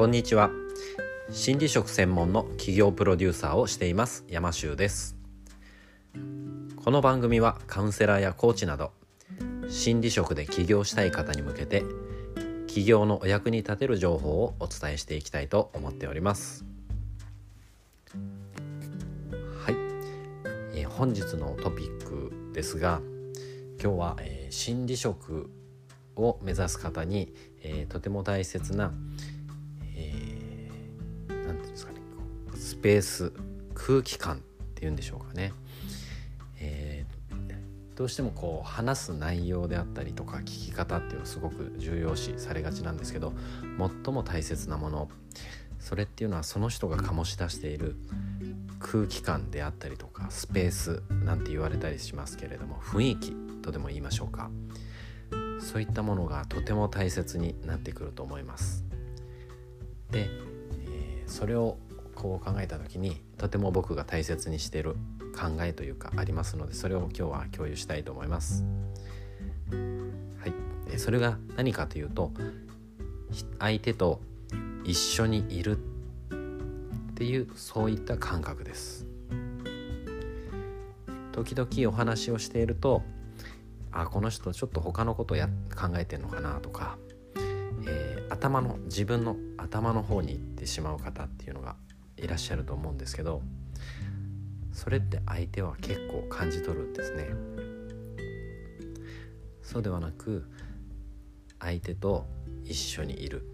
こんにちは。心理職専門の企業プロデューサーをしています山修です。この番組はカウンセラーやコーチなど心理職で起業したい方に向けて起業のお役に立てる情報をお伝えしていきたいと思っております。はい、えー、本日のトピックですが今日は、えー、心理職を目指す方に、えー、とても大切なスペース空気感っていうんでしょうかね、えー、どうしてもこう話す内容であったりとか聞き方っていうのはすごく重要視されがちなんですけど最も大切なものそれっていうのはその人が醸し出している空気感であったりとかスペースなんて言われたりしますけれども雰囲気とでも言いましょうかそういったものがとても大切になってくると思います。で、えー、それをこう考えた時にとても僕が大切にしている考えというかありますのでそれを今日は共有したいと思います。はい、それが何かというと相手と一緒にいるっていうそういった感覚です。時々お話をしているとあこの人ちょっと他のことや考えてんのかなとか、えー、頭の自分の頭の方に行ってしまう方っていうのがいらっしゃると思うんですけどそれって相手は結構感じ取るんですね。そうではなく相手と一緒にいる。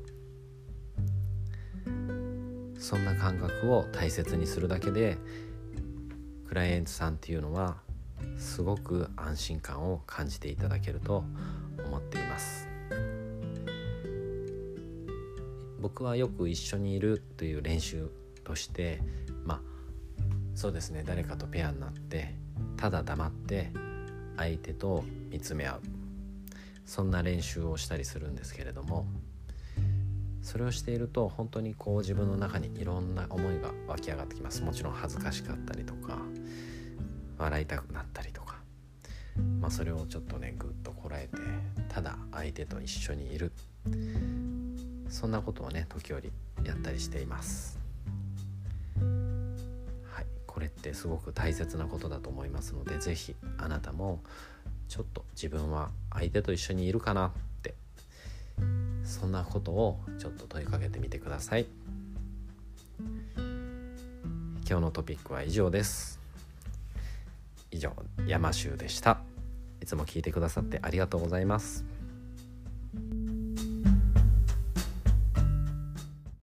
そんな感覚を大切にするだけでクライアントさんっていうのはすごく安心感を感じていただけると思っています。僕はよく一緒にいるという練習としてまあそうですね誰かとペアになってただ黙って相手と見つめ合う。そんな練習をしたりするんですけれどもそれをしていると本当にこう自分の中にいろんな思いが湧き上がってきます。もちろん恥ずかしかったりとか笑いたくなったりとか、まあ、それをちょっとねぐっとこらえてただ相手と一緒にいる。そんなことをね時折やったりしています。これってすごく大切なことだと思いますので是非あなたもちょっと自分は相手と一緒にいるかなってそんなことをちょっと問いかけてみてください。今日のトピックは以上です。以上山州でした。いつも聞いてくださってありがとうございます。